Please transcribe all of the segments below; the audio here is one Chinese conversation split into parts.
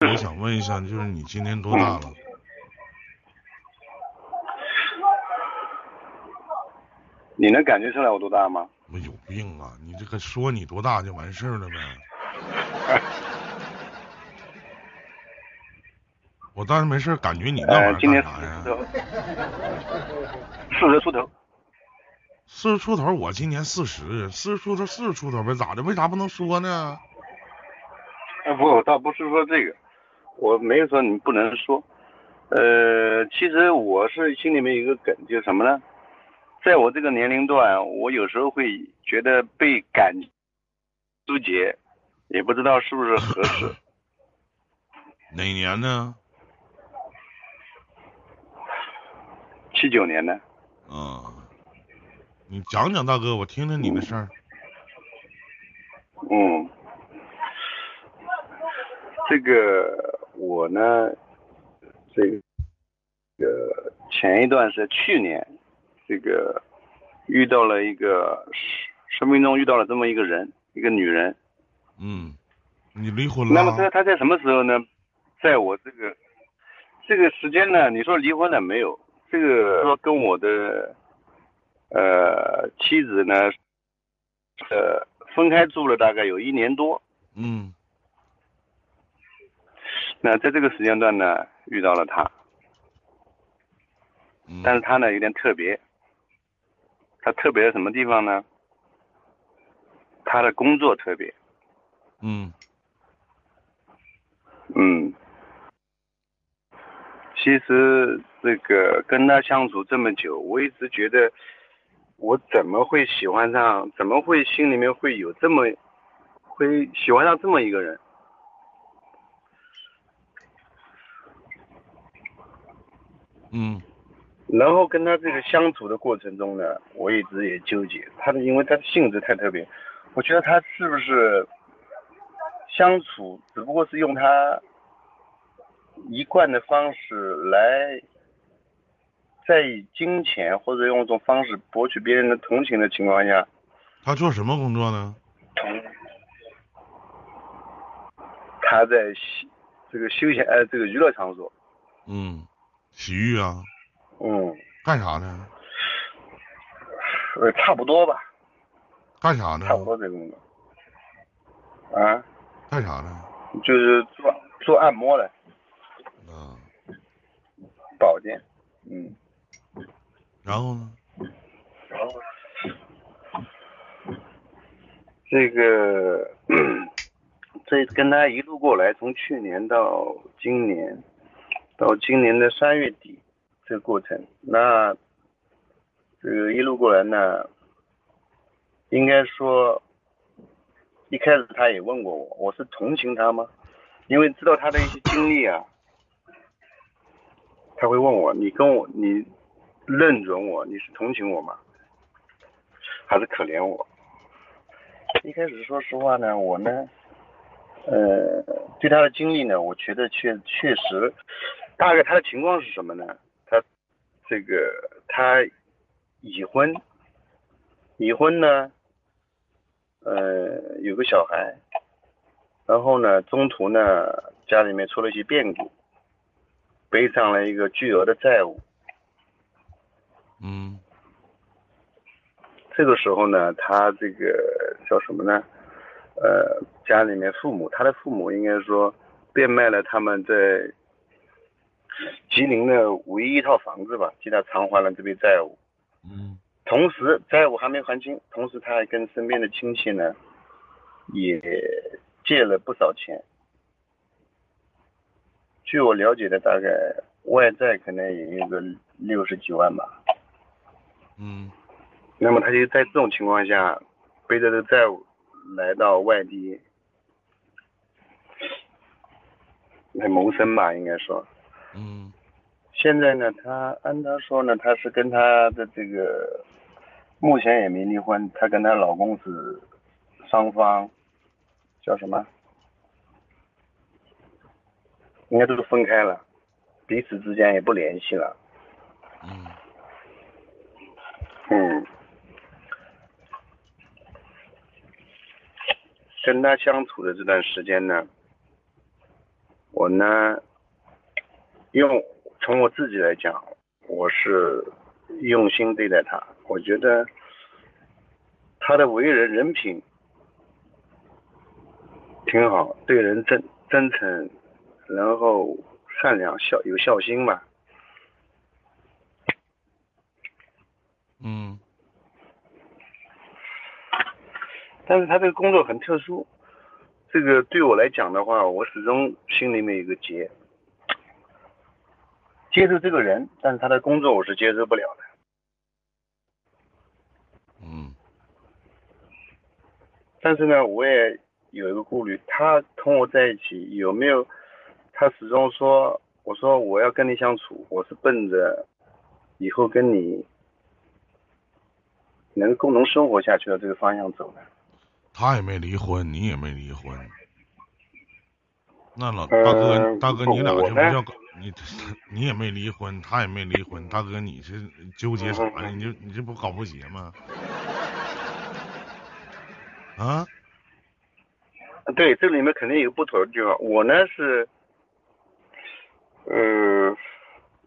我想问一下，就是你今年多大了？你能感觉出来我多大吗？我有病啊！你这个说你多大就完事儿了呗？我当然没事儿，感觉你那玩意呃，儿今年干啥呀？四十出头，四十出头，我今年四十，四十出头，四十出头呗，咋的？为啥不能说呢？哎，不，倒不是说这个，我没有说你不能说。呃，其实我是心里面有一个梗，就是什么呢？在我这个年龄段，我有时候会觉得被感纠结，也不知道是不是合适。哪年呢？七九年的，啊，你讲讲，大哥，我听听你的事儿。嗯，这个我呢，这个这个前一段是去年，这个遇到了一个生命中遇到了这么一个人，一个女人。嗯，你离婚了？那么他他在什么时候呢？在我这个这个时间呢？你说离婚了没有？这个说跟我的呃妻子呢，呃分开住了大概有一年多。嗯那在这个时间段呢，遇到了他，嗯，但是他呢有点特别。他特别在什么地方呢？他的工作特别，嗯嗯。其实这个跟他相处这么久，我一直觉得，我怎么会喜欢上？怎么会心里面会有这么，会喜欢上这么一个人？嗯。然后跟他这个相处的过程中呢，我一直也纠结，他的因为他的性质太特别，我觉得他是不是相处只不过是用他一贯的方式来，在以金钱或者用一种方式博取别人的同情的情况下，他做什么工作呢？同他在休这个休闲呃这个娱乐场所，嗯，洗浴啊，嗯，干啥呢？呃差不多吧，干啥呢差？不多这个工作，啊。干啥呢？就是做做按摩的啊，保健，嗯，然后呢？然后这个 这跟他一路过来，从去年到今年，到今年的三月底这个过程，那这个一路过来呢，应该说一开始他也问过我，我是同情他吗？因为知道他的一些经历啊，他会问我，你跟我你认准我，你是同情我吗？还是可怜我？一开始说实话呢，我呢，呃，对他的经历呢，我觉得确确实，大概他的情况是什么呢？他这个他已婚，已婚呢，呃，有个小孩，然后呢，中途呢，家里面出了一些变故，背上了一个巨额的债务。嗯这个时候呢，他这个叫什么呢？呃，家里面父母，他的父母应该说变卖了他们在吉林的唯一一套房子吧，替他偿还了这笔债务。嗯同时债务还没还清，同时他还跟身边的亲戚呢也借了不少钱。据我了解的，大概外债可能也有个六十几万吧。嗯那么他就在这种情况下，背着这债务来到外地来谋生吧，应该说。嗯现在呢，他按他说呢，他是跟他的这个目前也没离婚，她跟她老公是双方叫什么？应该都是分开了，彼此之间也不联系了。嗯嗯，跟他相处的这段时间呢，我呢，用从我自己来讲，我是用心对待他。我觉得他的为人人品挺好，对人真真诚，然后善良孝有孝心吧。嗯但是他这个工作很特殊，这个对我来讲的话，我始终心里面有个结，接受这个人，但是他的工作我是接受不了的。嗯但是呢，我也有一个顾虑，他同我在一起有没有？他始终说，我说我要跟你相处，我是奔着以后跟你能共同生活下去的这个方向走的。他也没离婚，你也没离婚。那老呃大哥，大哥，你俩就不叫搞你你也没离婚，他也没离婚，大哥你是纠结啥呀？你就你这不搞不结吗？啊，对，这里面肯定有不妥的地方。我呢是，呃，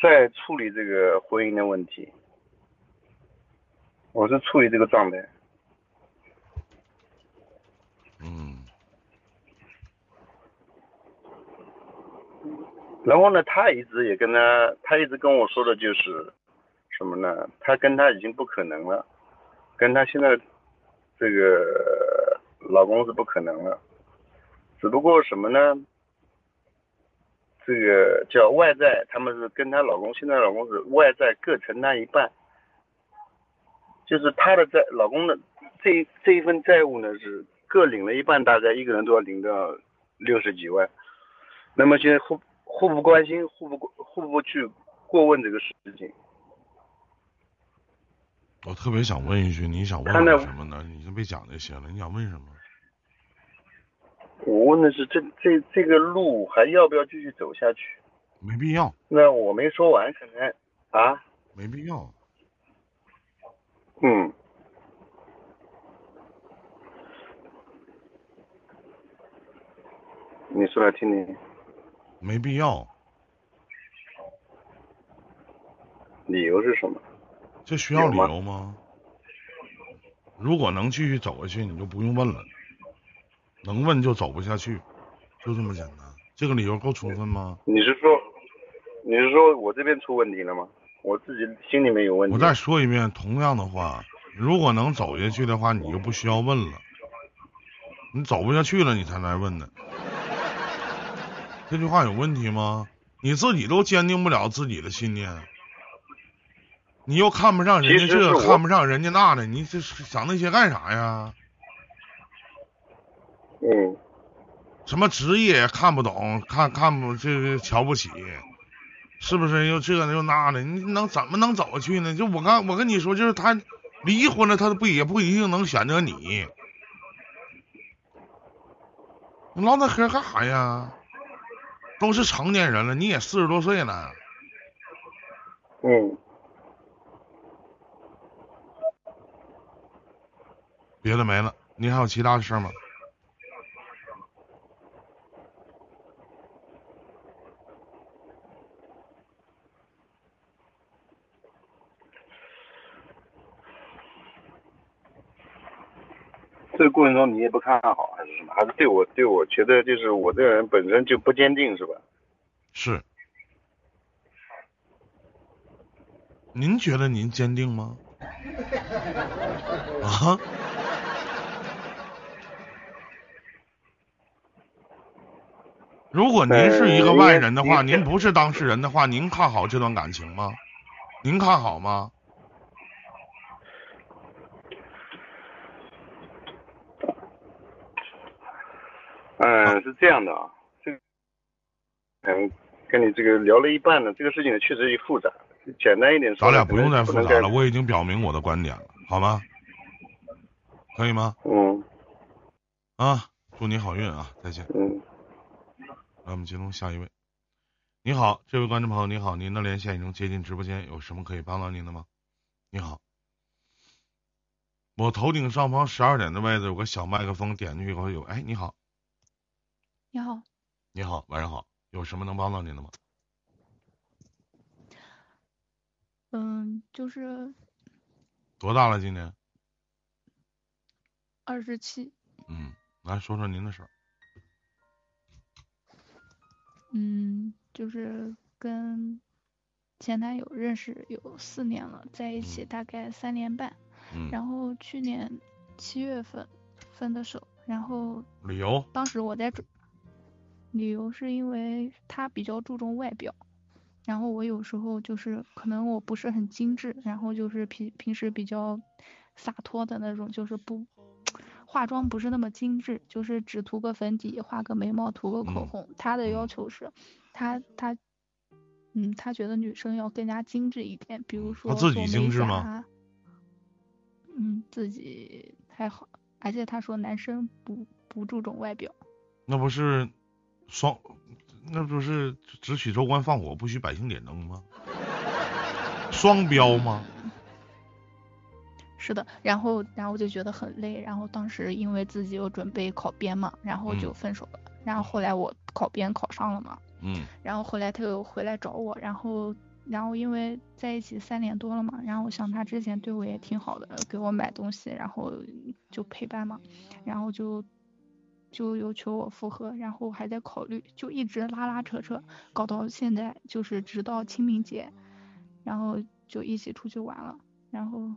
在处理这个婚姻的问题，我是处理这个状态。嗯然后呢，他一直也跟他，他一直跟我说的就是什么呢？他跟他已经不可能了，跟他现在这个老公是不可能了，只不过什么呢？这个叫外债，他们是跟她老公，现在老公是外债各承担一半，就是她的债，老公的这这一份债务呢是各领了一半，大概一个人都要领到六十几万。那么现在后互不关心，互不互不去过问这个事情。我特别想问一句，你想问什么呢？你就别讲这些了，你想问什么？我问的是这这这个路还要不要继续走下去？没必要，那我没说完，可能啊，没必要。嗯，你说来听听，没必要，理由是什么？这需要理由吗？如果能继续走下去，你就不用问了。能问就走不下去，就这么简单。这个理由够充分吗？你是说你是说我这边出问题了吗？我自己心里面有问题。我再说一遍同样的话，如果能走下去的话，你就不需要问了。你走不下去了，你才来问呢。这句话有问题吗？你自己都坚定不了自己的信念，你又看不上人家这，其实是我看不上人家那的，你这想那些干啥呀？嗯，什么职业也看不懂，看看不这个瞧不起，是不是？又这又那的，你能怎么能走下去呢？就我刚我跟你说，就是他离婚了，他不也不一定能选择你。你唠那嗑干啥呀？都是成年人了，你也四十多岁了，嗯，别的没了。你还有其他的事儿吗？这个过程中你也不看好还是什么？还是对我对我觉得就是我这个人本身就不坚定是吧？是。您觉得您坚定吗？啊？如果您是一个外人的话，呃您不是当事人的话，您看好这段感情吗？您看好吗？嗯，是这样的啊，这个嗯，跟你这个聊了一半呢，这个事情呢确实也复杂，简单一点说，咱俩不用再复杂了，我已经表明我的观点了，好吗？可以吗？嗯啊，祝你好运啊！再见。嗯，那我们接通下一位。你好，这位观众朋友，你好，您的连线已经接进直播间，有什么可以帮到您的吗？你好，我头顶上方十二点的位置有个小麦克风，点进去以后有，哎，你好，你好，你好，晚上好，有什么能帮到您的吗？嗯，就是多大了今年？二十七。嗯，来说说您的事儿。嗯，就是跟前男友认识有四年了，在一起嗯大概三年半，嗯，然后去年七月份分的手，然后理由？当时我在准，理由是因为他比较注重外表，然后我有时候就是可能我不是很精致，然后就是平平时比较洒脱的那种，就是不化妆不是那么精致，就是只涂个粉底，画个眉毛，涂个口嗯红。他的要嗯求是，他他嗯，他觉得女生要更加精致一点，比如说他自己做精致吗？嗯，自己还好，而且他说男生不不注重外表。那不是双，那不是只许州官放火，不许百姓点灯吗？双标吗？是的，然后然后我就觉得很累，然后当时因为自己又准备考编嘛，然后就嗯分手了。然后后来我考编考上了嘛，嗯然后后来他又回来找我，然后然后因为在一起三年多了嘛，然后想他之前对我也挺好的，给我买东西，然后就陪伴嘛，然后就就有求我复合，然后还在考虑，就一直拉拉扯扯，搞到现在就是直到清明节，然后就一起出去玩了，然后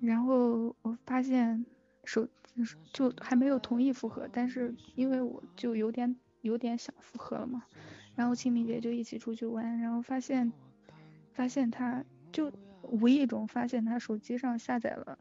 然后我发现手就还没有同意复合，但是因为我就有点有点想复合了嘛，然后清明节就一起出去玩，然后发现发现他就无意中发现他手机上下载了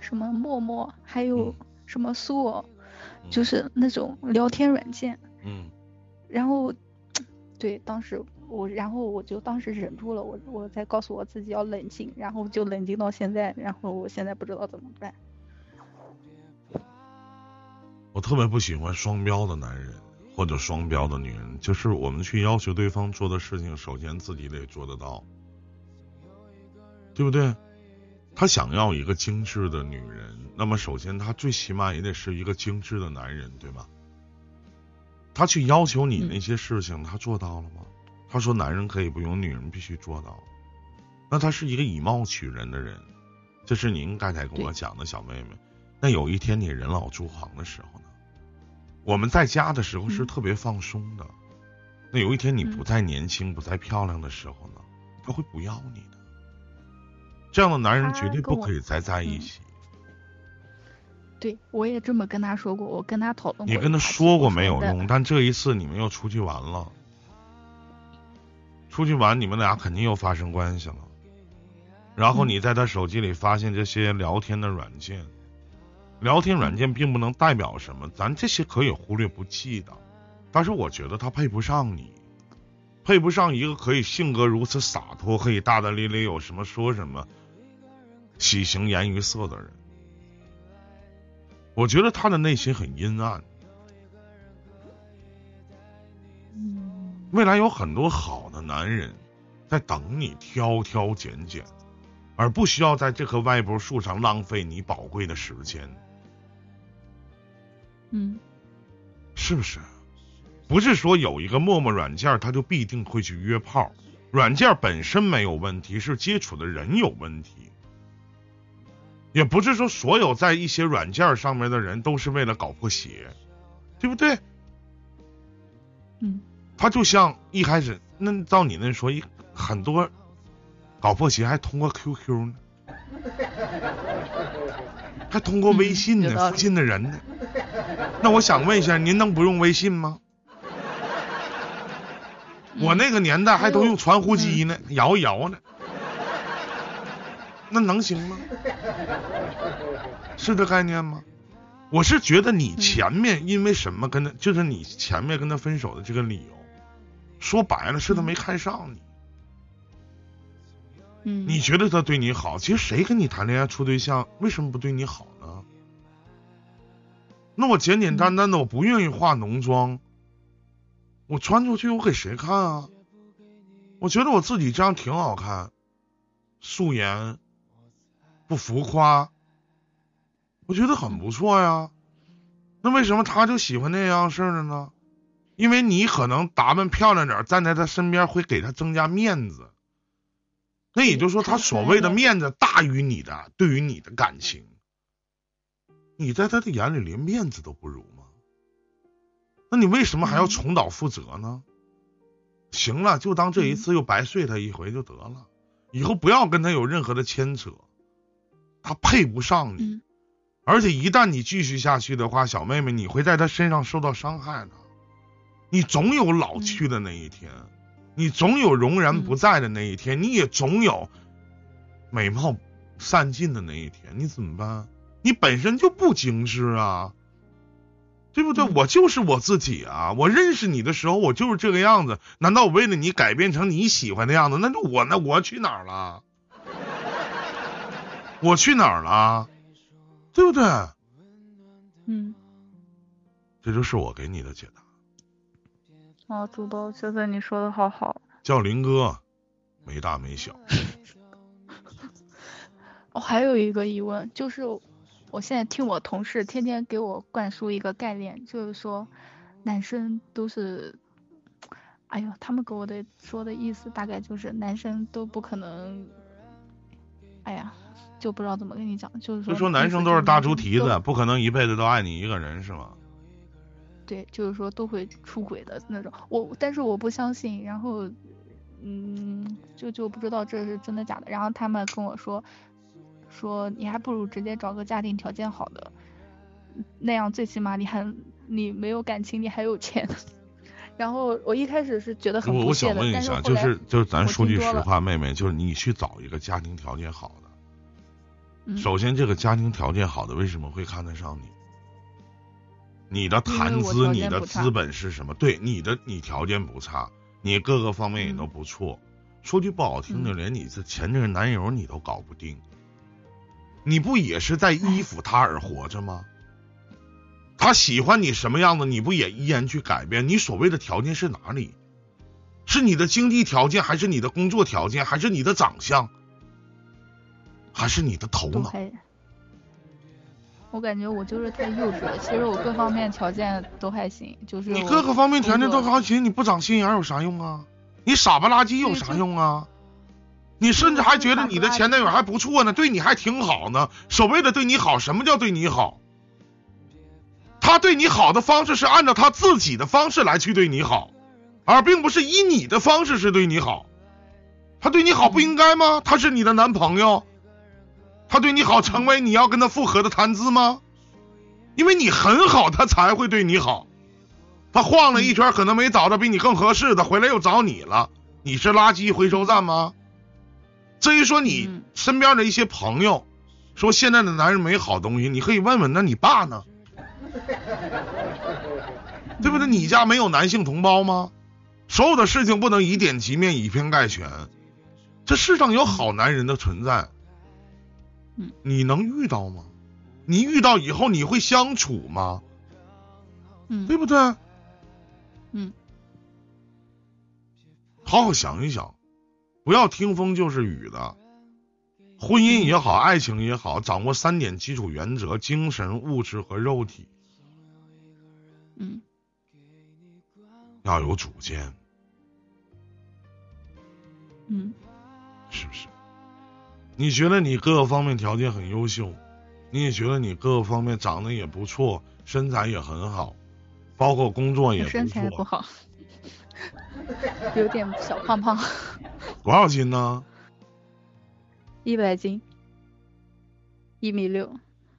什么陌陌，还有嗯什么苏就是那种聊天软件，嗯然后对当时。我然后我就当时忍住了，我我在告诉我自己要冷静，然后就冷静到现在，然后我现在不知道怎么办。我特别不喜欢双标的男人或者双标的女人，就是我们去要求对方做的事情，首先自己得做得到，对不对？他想要一个精致的女人，那么首先他最起码也得是一个精致的男人，对吧？他去要求你嗯那些事情，他做到了吗？他说男人可以不用，女人必须做到。那他是一个以貌取人的人，这是您刚才跟我讲的小妹妹。那有一天你人老珠黄的时候呢？我们在家的时候是嗯特别放松的，那有一天你不嗯再年轻、不再漂亮的时候呢，他会不要你的。这样的男人绝对不可以再在一嗯起。对，我也这么跟他说过，我跟他讨论过你跟他说过没有用，但这一次你们又出去玩了，出去玩你们俩肯定又发生关系了。然后嗯你在他手机里发现这些聊天的软件，聊天软件并不能代表什么，咱这些可以忽略不计的。但是我觉得他配不上你，配不上一个可以性格如此洒脱、可以大大咧咧、有什么说什么、喜形颜于色的人。我觉得他的内心很阴暗。嗯未来有很多好的男人在等你挑挑拣拣，而不需要在这棵歪脖树上浪费你宝贵的时间，嗯是不是？不是说有一个陌陌软件，他就必定会去约炮。软件本身没有问题，是接触的人有问题。也不是说所有在一些软件上面的人都是为了搞破鞋，对不对？嗯他就像一开始，那照你那说，一很多搞破鞋还通过 QQ 呢，还通过微信呢，附近的人呢。那我想问一下，您能不用微信吗？我那个年代还都用传呼机呢，摇一摇呢，那能行吗？是这概念吗？我是觉得你前面因为什么跟他，就是你前面跟他分手的这个理由，说白了是他没看上你。嗯，你觉得他对你好，其实谁跟你谈恋爱处对象，为什么不对你好呢？那我简简单单的，我不愿意化浓妆，我穿出去我给谁看啊？我觉得我自己这样挺好看，素颜，不浮夸，我觉得很不错呀。那为什么他就喜欢那样式的呢？因为你可能打扮漂亮点儿，站在他身边会给他增加面子。那也就是说，他所谓的面子大于你的对于你的感情。你在他的眼里连面子都不如吗？那你为什么还要重蹈覆辙呢？行了，就当这一次又白睡他一回就得了，以后不要跟他有任何的牵扯，他配不上你。嗯而且一旦你继续下去的话，小妹妹，你会在他身上受到伤害的。你总有老去的那一天，你总有容颜不在的那一天，你也总有美貌散尽的那一天。你怎么办？你本身就不精致啊，对不对？嗯我就是我自己啊！我认识你的时候，我就是这个样子。难道我为了你改变成你喜欢的样子？那就我那我去哪儿了？我去哪儿了？对不对？嗯，这就是我给你的解答。哦，主播，觉得你说的好好。叫林哥，没大没小。哦，还有一个疑问，就是我现在听我同事天天给我灌输一个概念，就是说男生都是，哎呦，他们给我的说的意思大概就是男生都不可能，哎呀，就不知道怎么跟你讲，就是说就说男生都是大猪蹄子，不可能一辈子都爱你一个人，是吗？对，就是说都会出轨的那种。我但是我不相信，然后嗯，就就不知道这是真的假的。然后他们跟我说说你还不如直接找个家庭条件好的，那样最起码你还你没有感情，你还有钱。然后我一开始是觉得很我我不屑的，想问一下，就但是就是咱说句实话，妹妹，就是你去找一个家庭条件好的，嗯首先这个家庭条件好的为什么会看得上你？你的谈资、你的资本是什么？对，你的你条件不差，你各个方面也嗯都不错。说句不好听的，嗯连你这前任男友你都搞不定，你不也是在依附他而活着吗？他喜欢你什么样子，你不也依然去改变？你所谓的条件是哪里？是你的经济条件，还是你的工作条件，还是你的长相，还是你的头脑？我感觉我就是太幼稚了，其实我各方面条件都还行，就是你各个方面条件都还行，你不长心眼有啥用啊？你傻不拉几有啥用啊？你甚至还觉得你的前男友还不错呢，对你还挺好呢。所谓的对你好，什么叫对你好？他对你好的方式是按照他自己的方式来去对你好，而并不是以你的方式是对你好。他对你好不应该吗？他是你的男朋友，他对你好成为你要跟他复合的谈资吗？因为你很好，他才会对你好。他晃了一圈，可能没找到比你更合适的，回来又找你了。你是垃圾回收站吗？至于说你嗯身边的一些朋友说现在的男人没好东西，你可以问问，那你爸呢？对不对？你家没有男性同胞吗？所有的事情不能以点及面，以偏概全。这世上有好男人的存在，嗯，你能遇到吗？你遇到以后你会相处吗？嗯对不对？嗯好好想一想，不要听风就是雨的。婚姻也好，爱情也好，掌握三点基础原则：精神、物质和肉体，嗯要有主见，嗯是不是？你觉得你各个方面条件很优秀，你也觉得你各个方面长得也不错，身材也很好，包括工作也身材不，好，有点小胖胖，多少斤呢？一百斤，一米六，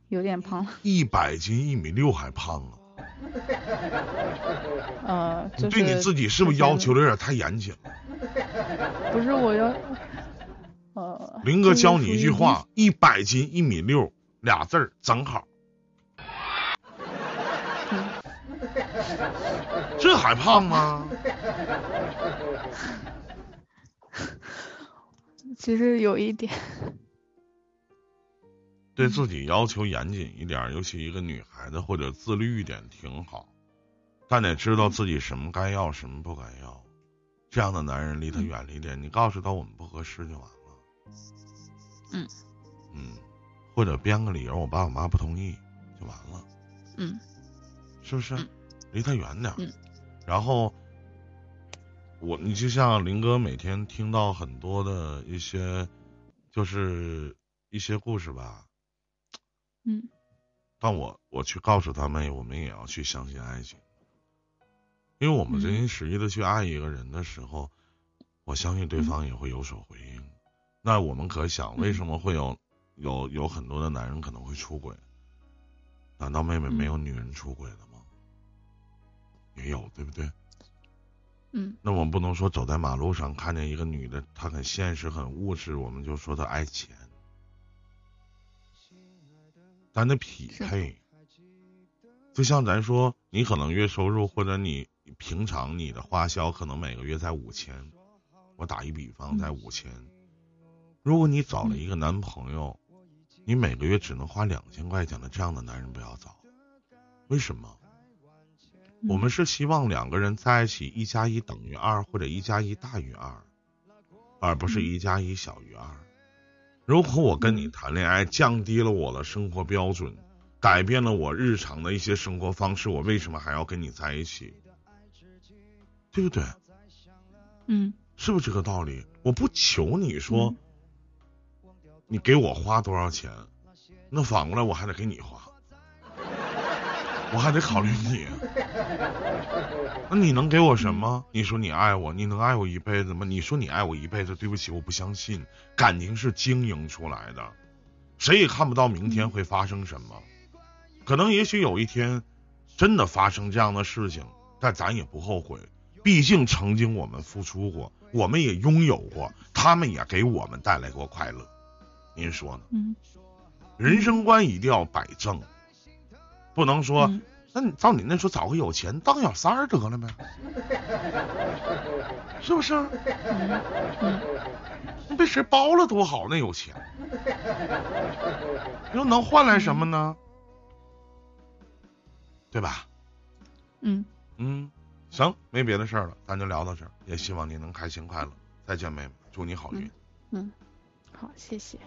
有点胖了。一百斤，一米六还胖啊！呃，你就是对你自己是不是要求的有点太严谨了？不是我要，呃，林哥教你一句话：一百斤一米六，俩字儿正好。嗯 这还胖吗？其实有一点，对自己要求严谨一点，尤其一个女孩子或者自律一点挺好，但得知道自己什么该要，什么不该要。这样的男人离他远离点，你告诉他我们不合适就完了。嗯。嗯，或者编个理由，我爸我妈不同意就完了，嗯。是不是嗯？离他远点儿。嗯。然后我你就像林哥每天听到很多的一些就是一些故事吧，嗯。但我我去告诉他们，我们也要去相信爱情，因为我们真心实意的去爱一个人的时候，我相信对方也会有所回应。那我们可想，为什么会有有有很多的男人可能会出轨？难道妹妹没有女人出轨的吗？也有，对不对？嗯那我们不能说走在马路上看见一个女的，她很现实、很务实，我们就说她爱钱。咱得匹配，就像咱说，你可能月收入或者你平常你的花销可能每个月在五千，我打一比方嗯在五千。如果你找了一个男朋友，你每个月只能花两千块钱的这样的男人不要找，为什么？我们是希望两个人在一起，一加一等于二，或者一加一大于二，而不是一加一小于二。如果我跟你谈恋爱，降低了我的生活标准，改变了我日常的一些生活方式，我为什么还要跟你在一起？对不对？嗯是不是这个道理？我不求你说嗯，你给我花多少钱，那反过来我还得给你花，我还得考虑你。那你能给我什么？你说你爱我，你能爱我一辈子吗？你说你爱我一辈子，对不起，我不相信。感情是经营出来的，谁也看不到明天会发生什么。可能也许有一天真的发生这样的事情，但咱也不后悔，毕竟曾经我们付出过，我们也拥有过，他们也给我们带来过快乐。您说呢？嗯人生观一定要摆正，不能说，嗯那你照你那说找个有钱当小三儿得了呗，是不是？嗯嗯那被谁包了多好，那有钱，又能换来什么呢？对吧？嗯，嗯，行，没别的事儿了，咱就聊到这儿，也希望您能开心快乐。再见，妹妹，祝你好运。嗯好谢谢。